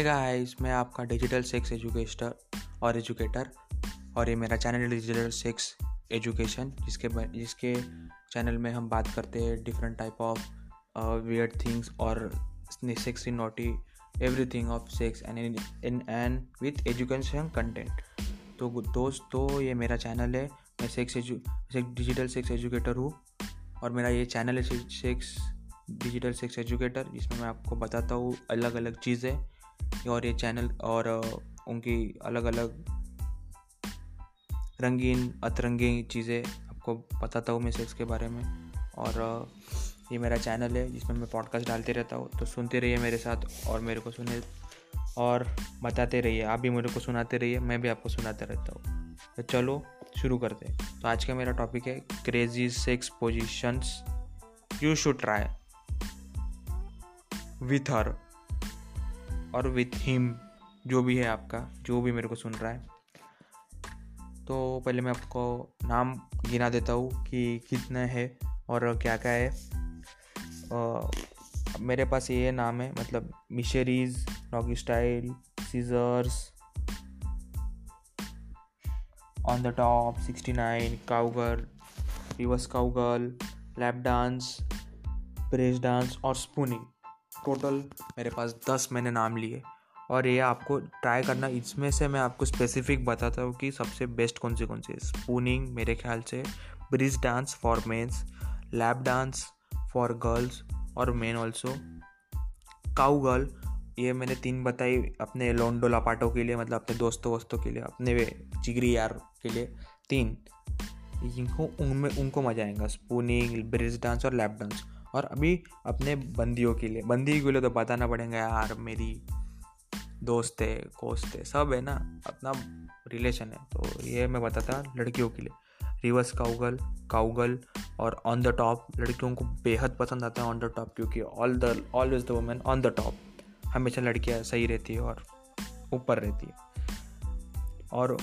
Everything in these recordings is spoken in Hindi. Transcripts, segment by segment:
है गाइस मैं आपका डिजिटल सेक्स एजुकेटर और एजुकेटर और ये मेरा चैनल है डिजिटल सेक्स एजुकेशन जिसके जिसके चैनल में हम बात करते हैं different type of weird things और sex in naughty everything of sex and in and with education content तो दोस्तों ये मेरा चैनल है। मैं sex edu digital sex educator हूँ और मेरा ये चैनल है सेक्स डिजिटल सेक्स एजुकेटर जिसमें मैं आपको बताता हूँ अलग अलग चीज़ें। और ये चैनल और उनकी अलग अलग रंगीन, अतरंगीन चीज़ें आपको बताता हूँ मैं सेक्स के बारे में। और ये मेरा चैनल है जिसमें मैं पॉडकास्ट डालते रहता हूँ तो सुनते रहिए मेरे साथ और मेरे को सुने और बताते रहिए। आप भी मेरे को सुनाते रहिए, मैं भी आपको सुनाते रहता हूँ। तो चलो शुरू करते हैं। तो आज का मेरा टॉपिक है crazy sex positions you should try with her और विथ हिम जो भी है आपका जो भी मेरे को सुन रहा है। तो पहले मैं आपको नाम गिना देता हूँ कि कितना है और क्या क्या है। आ, मेरे पास ये नाम है मतलब मिशरीज नॉगी style scissors on the top 69 cowgirl reverse cowgirl lap dance press dance और स्पूनिंग टोटल मेरे पास दस मैंने नाम लिए। और ये आपको ट्राई करना, इसमें से मैं आपको स्पेसिफिक बताता हूँ कि सबसे बेस्ट कौन से कौन से स्पूनिंग मेरे ख्याल से bridge dance for men's lap dance for girls और मेन ऑल्सो काउ गर्ल ये मैंने तीन बताई अपने लोंडो लपाटों के लिए मतलब अपने दोस्तों वोस्तों के लिए, अपने वे जिगरी यार के लिए। तीन, इनको, उनमें, उनको मज़ा आएगा। स्पूनिंग ब्रिज डांस और लैप डांस और अभी अपने बंदियों के लिए, बंदी के लिए तो बताना पड़ेगा यार, मेरी दोस्त है कोस्त है, सब है ना, अपना रिलेशन है। तो ये मैं बताता लड़कियों के लिए। रिवर्स काउगल काउगल और ऑन द टॉप लड़कियों को बेहद पसंद आता है ऑन द टॉप क्योंकि all the always the women on the top हमेशा लड़कियाँ सही रहती है और ऊपर रहती है। और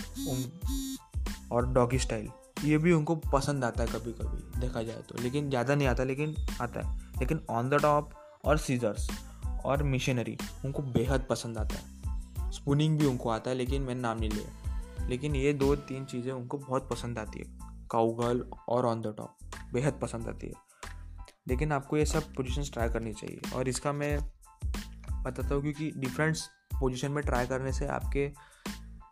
और डॉगी स्टाइल ये भी उनको पसंद आता है कभी कभी देखा जाए तो। लेकिन ज़्यादा नहीं आता, लेकिन आता है। लेकिन ऑन द टॉप और सीजर्स और मिशनरी उनको बेहद पसंद आता है। स्पूनिंग भी उनको आता है, लेकिन मैंने नाम नहीं लिया। लेकिन ये दो तीन चीज़ें उनको बहुत पसंद आती है। काउगल और ऑन द टॉप बेहद पसंद आती है। लेकिन आपको ये सब पोजिशन ट्राई करनी चाहिए। और इसका मैं बताता हूँ, क्योंकि डिफरेंट पोजिशन में ट्राई करने से आपके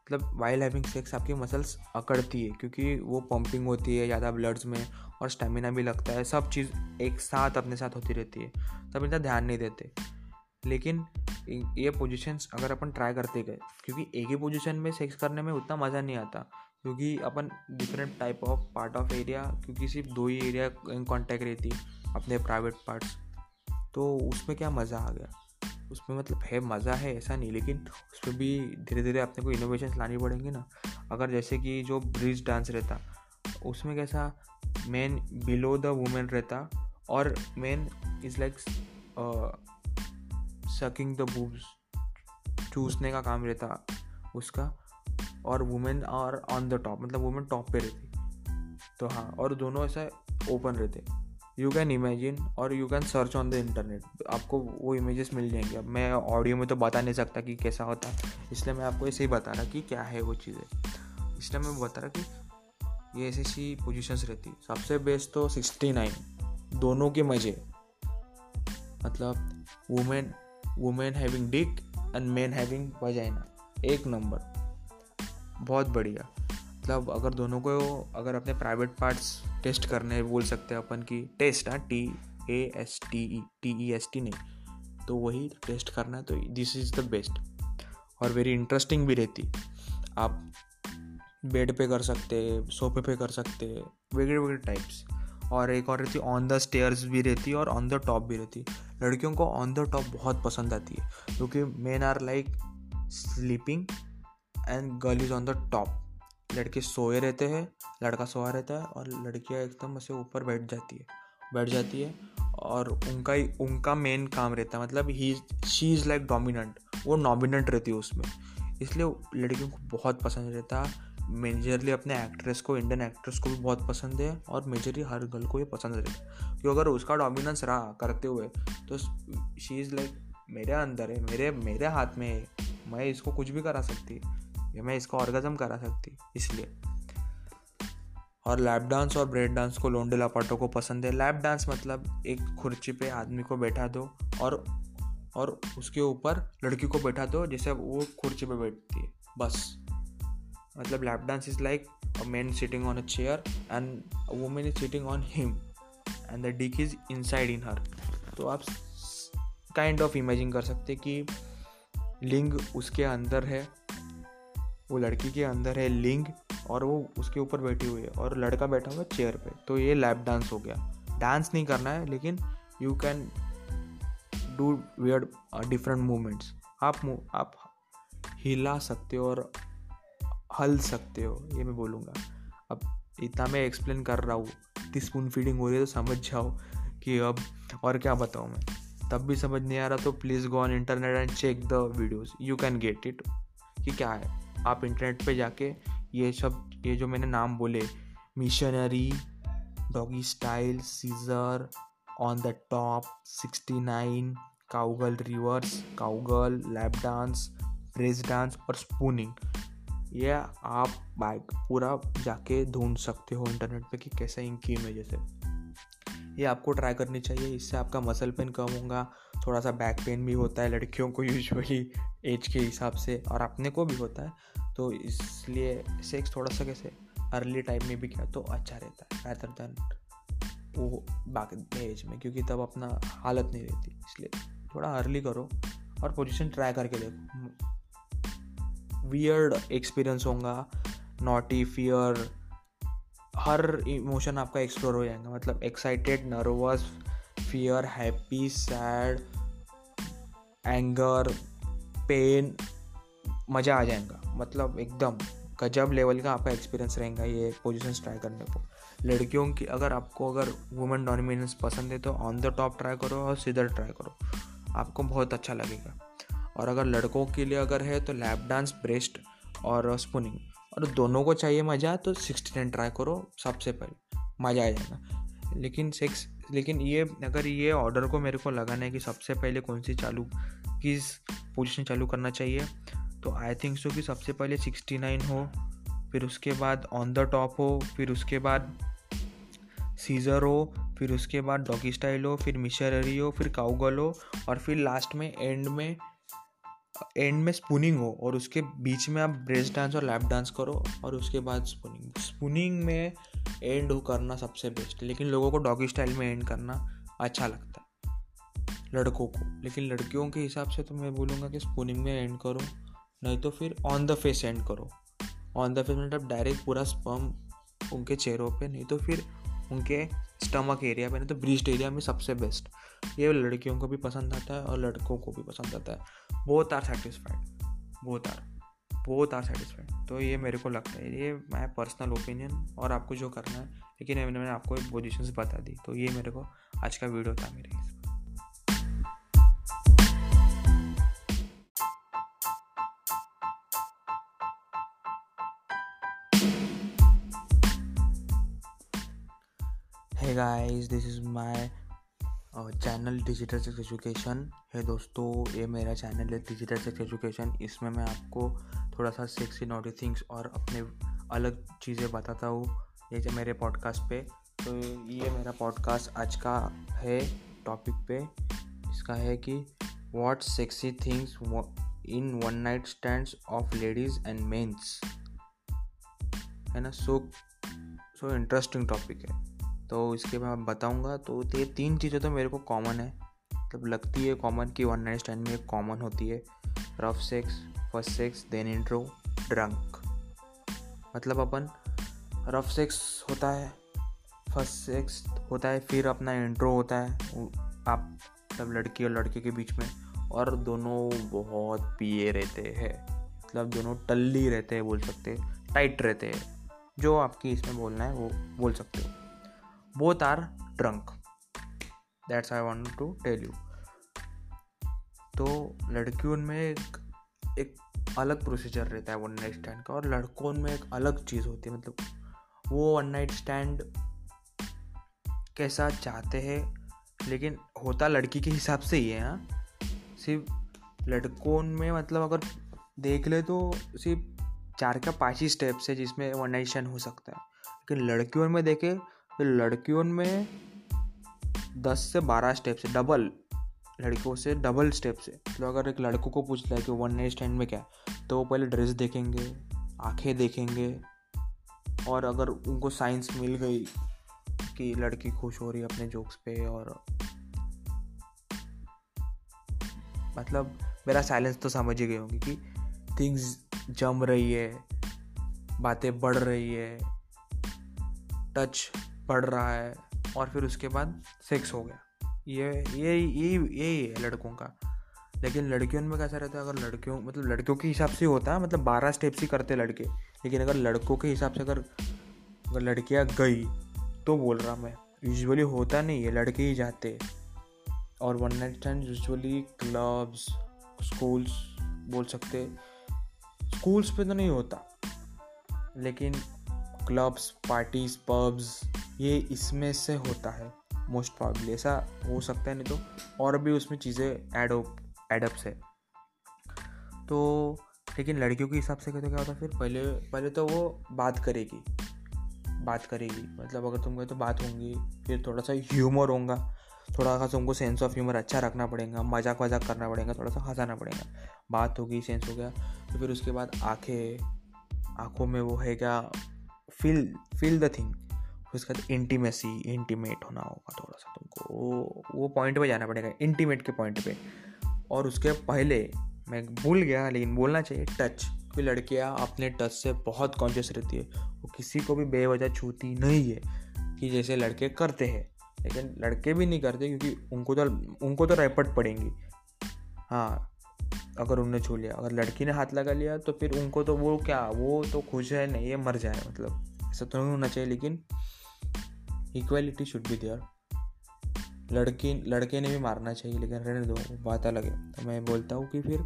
मतलब वाइल्ड हैविंग सेक्स आपकी मसल्स अकड़ती है, क्योंकि वो पंपिंग होती है, ज़्यादा ब्लड्स में और स्टेमिना भी लगता है, सब चीज़ एक साथ अपने साथ होती रहती है तब इतना ध्यान नहीं देते। लेकिन ये पोजीशंस अगर अपन ट्राई करते गए, क्योंकि एक ही पोजीशन में सेक्स करने में उतना मज़ा नहीं आता, क्योंकि अपन different type of part of area क्योंकि सिर्फ़ दो ही एरिया इन कॉन्टैक्ट रहती, अपने प्राइवेट पार्ट्स तो उसमें क्या मज़ा आ गया? उसमें मतलब है, मज़ा है, ऐसा नहीं, लेकिन उसमें भी धीरे धीरे अपने को इनोवेशन लानी पड़ेंगी ना। अगर जैसे कि जो ब्रिज डांस रहता, उसमें कैसा मेन बिलो द वुमेन रहता और men is like sucking the boobs चूसने का काम रहता उसका और वुमेन और ऑन द टॉप मतलब वुमेन टॉप पे रहती। तो हाँ और दोनों ऐसा ओपन रहते। यू कैन इमेजिन और you can search on the internet आपको वो इमेजेस मिल जाएँगे। अब मैं ऑडियो में तो बता नहीं सकता कि कैसा होता है। इसलिए मैं आपको ऐसे ही बता रहा कि क्या है वो चीज़ें। इसलिए मैं बता रहा कि ये ऐसी ऐसी पोजिशंस रहती सबसे बेस्ट तो सिक्सटी नाइन दोनों के मज़े। मतलब women women having dick and man having vagina एक नंबर बहुत बढ़िया। मतलब अगर दोनों को अगर अपने प्राइवेट पार्ट्स टेस्ट करने बोल सकते हैं अपन की। टेस्ट हाँ T A S T E T E S T नहीं। तो वही टेस्ट करना है तो दिस इज़ द बेस्ट और वेरी इंटरेस्टिंग भी रहती। आप बेड पे कर सकते सोफे पे कर सकते वेगळे वेगळे टाइप्स और एक और रहती ऑन द स्टेयर्स भी रहती और ऑन द टॉप भी रहती। लड़कियों को ऑन द टॉप बहुत पसंद आती है, क्योंकि men are like sleeping and girl is on the top लड़के सोए रहते हैं, लड़का सोया रहता है और लड़कियाँ एकदम उसे ऊपर बैठ जाती है, बैठ जाती है और उनका ही, उनका मेन काम रहता है। मतलब he she is like dominant वो नॉमिनेंट रहती है उसमें। इसलिए लड़कियों को बहुत पसंद रहता है। मेजरली अपने एक्ट्रेस को इंडियन एक्ट्रेस को भी बहुत पसंद है और मेजरली हर गर्ल को ये पसंद रहता है। क्योंकि अगर उसका डोमिनेंस रहा करते हुए तो शी इज़ लाइक मेरे अंदर है, मेरे मेरे हाथ में है, मैं इसको कुछ भी करा सकती या मैं इसका ऑर्गेजम करा सकती, इसलिए। और लैप डांस और ब्रेड डांस को लोंडे लापाटो को पसंद है। लैप डांस मतलब एक खुर्ची पे आदमी को बैठा दो और और उसके ऊपर लड़की को बैठा दो, जैसे वो खुर्ची पे बैठती है। बस। मतलब lap dance is like a man sitting on a chair and women is sitting on him and the dick is inside in her तो आप काइंड ऑफ़ इमेजिन कर सकते कि लिंग उसके अंदर है। वो लड़की के अंदर है लिंग और वो उसके ऊपर बैठी हुई है और लड़का बैठा हुआ है चेयर पे। तो ये लैप डांस हो गया। डांस नहीं करना है, लेकिन you can do weird different movements आप आप हिला सकते हो और हल सकते हो, ये मैं बोलूँगा। अब इतना मैं एक्सप्लेन कर रहा हूँ। इतनी स्पून फीडिंग हो रही है तो समझ जाओ कि अब और क्या बताऊँ मैं। तब भी समझ नहीं आ रहा तो please go on internet and check the videos you can get it कि क्या है। आप इंटरनेट पे जाके ये सब, ये जो मैंने नाम बोले missionary doggy style scissor on the top sixty nine cowgirl reverse cowgirl lap dance brace dance और स्पूनिंग ये आप बाइक पूरा जाके ढूंढ सकते हो इंटरनेट पे कि कैसे इनकी इमेजेस है ये आपको ट्राई करनी चाहिए। इससे आपका मसल पेन कम होगा थोड़ा सा बैक पेन भी होता है लड़कियों को यूजुअली एज के हिसाब से और अपने को भी होता है। तो इसलिए सेक्स थोड़ा सा कैसे अर्ली टाइम में भी किया तो अच्छा रहता है रैदर देन वो बाकी एज में, क्योंकि तब अपना हालत नहीं रहती। इसलिए थोड़ा अर्ली करो और पोजीशन ट्राई करके देखो। वियर्ड एक्सपीरियंस होगा नॉटी फियर हर इमोशन आपका एक्सप्लोर हो जाएगा। मतलब excited nervous fear happy sad anger pain मज़ा आ जाएगा। मतलब एकदम गजब लेवल का आपका एक्सपीरियंस रहेगा ये पोजीशन ट्राई करने को। लड़कियों की अगर आपको अगर वुमेन डोमिनेंस पसंद है तो ऑन द टॉप ट्राई करो और सीधर ट्राई करो। आपको बहुत अच्छा लगेगा। और अगर लड़कों के लिए अगर है तो लैप डांस ब्रेस्ट और स्पूनिंग और दोनों को चाहिए मज़ा तो सिक्सटी नाइन ट्राई करो सबसे पहले। मज़ा आ जाएगा। लेकिन सिक्स लेकिन ये, अगर ये ऑर्डर को मेरे को लगाना है कि सबसे पहले कौन सी चालू, किस पोजीशन चालू करना चाहिए तो आई थिंक सो कि सबसे पहले सिक्सटी नाइन हो, फिर उसके बाद ऑन द टॉप हो, फिर उसके बाद सीज़र हो, फिर उसके बाद डॉगी स्टाइल हो, फिर मिशनरी हो, फिर काउगल हो, और फिर लास्ट में एंड में एंड में स्पूनिंग हो और उसके बीच में आप ब्रेस्ट डांस और लैप डांस करो और उसके बाद स्पूनिंग स्पूनिंग में एंड करना सबसे बेस्ट है लेकिन लोगों को डॉगी स्टाइल में एंड करना अच्छा लगता है। लड़कों को, लेकिन लड़कियों के हिसाब से तो मैं बोलूँगा कि स्पूनिंग में एंड करो, नहीं तो फिर ऑन द फेस एंड करो। ऑन द फेस मतलब डायरेक्ट पूरा स्पम उनके चेहरों पे, नहीं तो फिर उनके स्टमक एरिया में नहीं तो ब्रीस्ट एरिया में सबसे बेस्ट। ये लड़कियों को भी पसंद आता है और लड़कों को भी पसंद आता है। बहुत आर सेटिस्फाइड बहुत आर बहुत आर सेटिस्फाइड तो ये मेरे को लगता है, ये मैं पर्सनल ओपिनियन और आपको जो करना है, लेकिन मैंने आपको एक पोजिशन बता दी। तो ये मेरे को आज का वीडियो था मेरे hey this is my channel digital sex education है दोस्तों, ये मेरा चैनल है डिजिटल सेक्स एजुकेशन इसमें मैं आपको थोड़ा सा सेक्सी नोटी थिंग्स और अपने अलग चीज़ें बताता हूँ। जैसे मेरे पॉडकास्ट पे तो ये मेरा पॉडकास्ट आज का है टॉपिक पे। इसका है कि what sexy things in one night stand of ladies and men's है ना? सो सो इंटरेस्टिंग टॉपिक है। तो इसके मैं बताऊँगा। तो ये तीन चीज़ें तो मेरे को कॉमन है। मतलब लगती है कॉमन कि वन नाइट स्टैंड में एक कॉमन होती है। Rough sex first sex then intro drunk मतलब अपन रफ सेक्स होता है फ़र्स्ट सेक्स होता है, फिर अपना इंट्रो होता है आप मतलब लड़की और लड़के के बीच में। और दोनों बहुत पिए रहते हैं। मतलब दोनों टल्ली रहते हैं बोल सकते टाइट रहते हैं। जो आपकी इसमें बोलना है, वो बोल सकते हो। Both are drunk. That's i want to tell you. तो लड़कियों में एक एक अलग प्रोसीजर रहता है वन नाइट स्टैंड का और लड़कों में एक अलग चीज़ होती है। मतलब वो वन नाइट स्टैंड कैसा चाहते हैं, लेकिन होता लड़की के हिसाब से ही है हाँ। सिर्फ़ लड़कों में मतलब अगर देख ले तो सिर्फ़ चार का पाँच ही स्टेप्स है जिसमें वन नाइट स्टैंड हो सकता है। लेकिन लड़कियों में देखे तो लड़कियों में दस से बारह स्टेप्स है डबल लड़कों से डबल स्टेप्स है। तो अगर एक लड़कों को पूछता है कि वन नाइट स्टैंड में क्या तो वो पहले ड्रेस देखेंगे, आँखें देखेंगे। और अगर उनको साइंस मिल गई कि लड़की खुश हो रही है अपने जोक्स पे और मतलब मेरा साइलेंस तो समझ ही गए होंगे कि थिंग्स जम रही है, बातें बढ़ रही है टच बढ़ रहा है और फिर उसके बाद सेक्स हो गया। ये ये यही यही है लड़कों का। लेकिन लड़कियों में कैसा रहता है, अगर लड़कियों मतलब लड़कियों के हिसाब से होता है मतलब बारह स्टेप्स ही करते लड़के। लेकिन अगर लड़कों के हिसाब से अगर अगर लड़कियाँ गई तो बोल रहा मैं यूजुअली होता नहीं है, लड़के ही जाते। और one night stand usually clubs schools बोल सकते। स्कूल्स पे तो नहीं होता। लेकिन क्लब्स पार्टीज़ पब्स ये इसमें से होता है मोस्ट प्रॉब्ली ऐसा हो सकता है, नहीं तो और भी उसमें चीज़ें एड एडअप्स है। तो लेकिन लड़कियों के हिसाब से कहते क्या होता है, फिर पहले पहले तो वो बात करेगी बात करेगी मतलब अगर तुम कहे तो बात होंगी, फिर थोड़ा सा ह्यूमर होगा, थोड़ा सा तुमको सेंस ऑफ़ ह्यूमर अच्छा रखना पड़ेगा, मज़ाक वजाक करना पड़ेगा, थोड़ा सा हंसाना पड़ेगा, बात होगी सेंस हो गया तो फिर उसके बाद आँखें, आँखों में वो है क्या फील फील द थिंग उसके बाद इंटीमेसी इंटीमेट होना होगा थोड़ा सा तुमको। वो वो पॉइंट पे जाना पड़ेगा इंटीमेट के पॉइंट पे। और उसके पहले, मैं भूल गया, लेकिन बोलना चाहिए टच कोई लड़कियाँ अपने टच से बहुत कॉन्शियस रहती है, वो किसी को भी बेवजह छूती नहीं है कि जैसे लड़के करते हैं। लेकिन लड़के भी नहीं करते क्योंकि उनको तो उनको तो रैपट पड़ेंगी। हाँ अगर उनने छू लिया, अगर लड़की ने हाथ लगा लिया तो फिर उनको तो वो क्या, वो तो खुश है, नहीं है मर जाए मतलब ऐसा तो नहीं होना चाहिए, लेकिन इक्वलिटी शुड बी देयर लड़की, लड़के ने भी मारना चाहिए, लेकिन रहने दो, बात अलग है। तो मैं बोलता हूँ कि फिर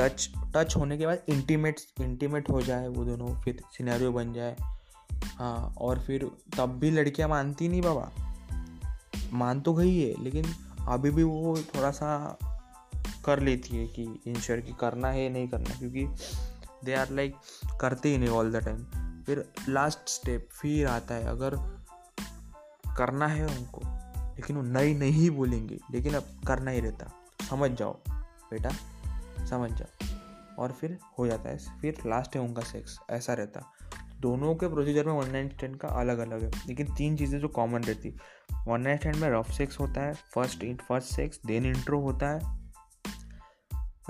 टच टच होने के बाद इंटीमेट इंटीमेट हो जाए वो दोनों, फिर सिनेरियो बन जाए। हाँ और फिर तब भी लड़कियाँ मानती नहीं बाबा। मान तो गई है, लेकिन अभी भी वो थोड़ा सा कर लेती है कि इंश्योर कि करना है नहीं करना, क्योंकि दे आर लाइक करते ही नहीं ऑल द टाइम फिर लास्ट स्टेप फिर आता है, अगर करना है उनको, लेकिन वो नई नहीं बोलेंगे, लेकिन अब करना ही रहता। समझ जाओ बेटा, समझ जाओ। और फिर हो जाता है, फिर लास्ट है उनका सेक्स ऐसा रहता। दोनों के प्रोसीजर में वन नाइट स्टैंड का अलग अलग है, लेकिन तीन चीज़ें जो कॉमन रहती। वन नाइट स्टैंड में रफ सेक्स होता है first first sex then intro होता है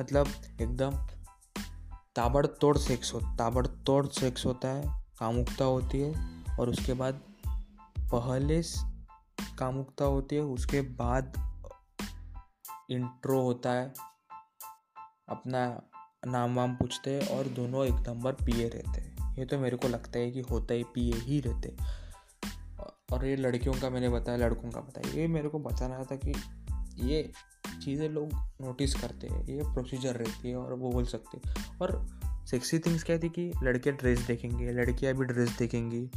मतलब एकदम ताबड़तोड़ सेक्स हो, ताबड़तोड़ सेक्स होता है, कामुकता होती है और उसके बाद पहले कामुकता होती है, उसके बाद इंट्रो होता है, अपना नाम वाम पूछते हैं और दोनों एक नंबर पिए रहते हैं। ये तो मेरे को लगता है कि होता ही, पिए ही रहते और ये लड़कियों का मैंने बताया, लड़कों का बताया। ये मेरे को बताना था कि ये चीज़ें लोग नोटिस करते हैं, ये प्रोसीजर रहती है और वो बोल सकते और सेक्सी थिंग्स क्या थी कि लड़के ड्रेस देखेंगे, लड़कियाँ भी ड्रेस देखेंगी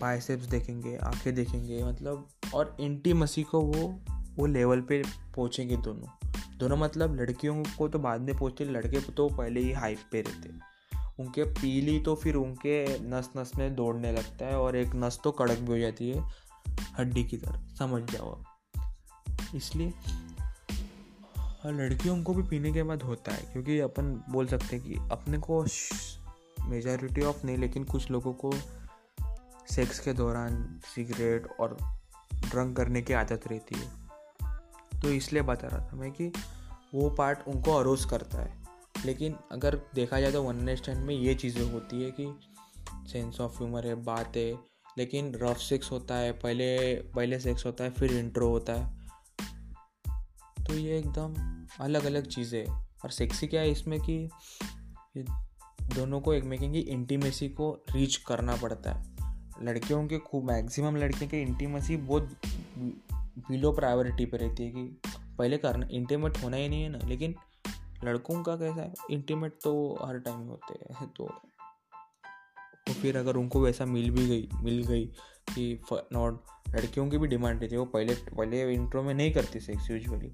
बाइसेप्स देखेंगे, आँखें देखेंगे मतलब और इंटीमसी को वो वो लेवल पे पहुँचेंगे दोनों। दोनों मतलब लड़कियों को तो बाद में पहुँचते, लड़के तो पहले ही हाइप पे रहते उनके पीली तो फिर उनके नस नस में दौड़ने लगता है और एक नस तो कड़क भी हो जाती है, हड्डी की तरह, समझ जाओ इसलिए और लड़कियों को भी पीने के बाद होता है, क्योंकि अपन बोल सकते हैं कि अपने को मेजॉरिटी ऑफ़ नहीं, लेकिन कुछ लोगों को सेक्स के दौरान सिगरेट और ड्रंक करने की आदत रहती है। तो इसलिए बता रहा था मैं कि वो पार्ट उनको अरोज करता है। लेकिन अगर देखा जाए तो वन नाइट स्टैंड में ये चीज़ें होती है कि सेंस ऑफ़ ह्यूमर है, बात है लेकिन रफ सेक्स होता है, पहले पहले सेक्स होता है, फिर इंट्रो होता है। तो ये एकदम अलग अलग चीज़ें और सेक्सी क्या है इसमें कि दोनों को एक मेकिंग की इंटीमेसी को रीच करना पड़ता है। लड़कियों के खूब मैक्सिमम लड़कियों के इंटीमेसी बहुत बिलो प्रायोरिटी पर रहती है कि पहले करना इंटीमेट होना ही नहीं है ना। लेकिन लड़कों का कैसा है इंटीमेट तो हर टाइम होते हैं तो तो फिर अगर उनको वैसा मिल भी गई, मिल गई कि नॉट लड़कियों की भी डिमांड रहती है। वो पहले पहले इंट्रो में नहीं करती सेक्स यूजुअली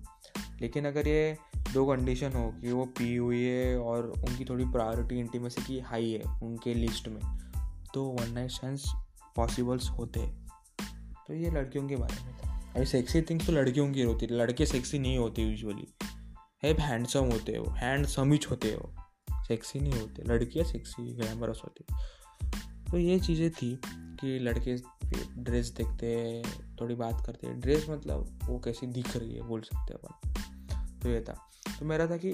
लेकिन अगर ये दो कंडीशन हो कि वो पी हुई है और उनकी थोड़ी प्रायोरिटी इंटीमेसी की हाई है, उनके लिस्ट में तो वन नाइट स्टैंड पॉसिबल्स होते हैं। तो ये लड़कियों के बारे में था। अभी सेक्सी थिंग्स तो लड़कियों की होती है लड़के सेक्सी नहीं होते यूजुअली है हैंडसम होते हो हैंडसम ही होते हो। सेक्सी नहीं होते। लड़कियाँ सेक्सी ग्लैमरस होती तो ये चीज़ें थी कि लड़के ड्रेस देखते थोड़ी बात करते हैं। ड्रेस मतलब वो कैसी दिख रही है, बोल सकते हैं अपन। तो ये था। तो मेरा था कि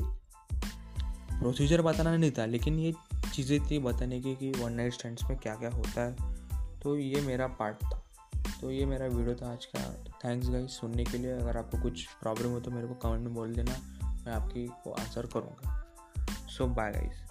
प्रोसीजर बताना नहीं था, लेकिन ये चीज़ें थी बताने की कि वन नाइट स्टैंड्स में क्या क्या होता है। तो ये मेरा पार्ट था। तो ये मेरा वीडियो था आज का। थैंक्स गाइस सुनने के लिए। अगर आपको कुछ प्रॉब्लम हो तो मेरे को कमेंट में बोल देना। मैं आपकी को आंसर करूँगा। सो बाय गाइस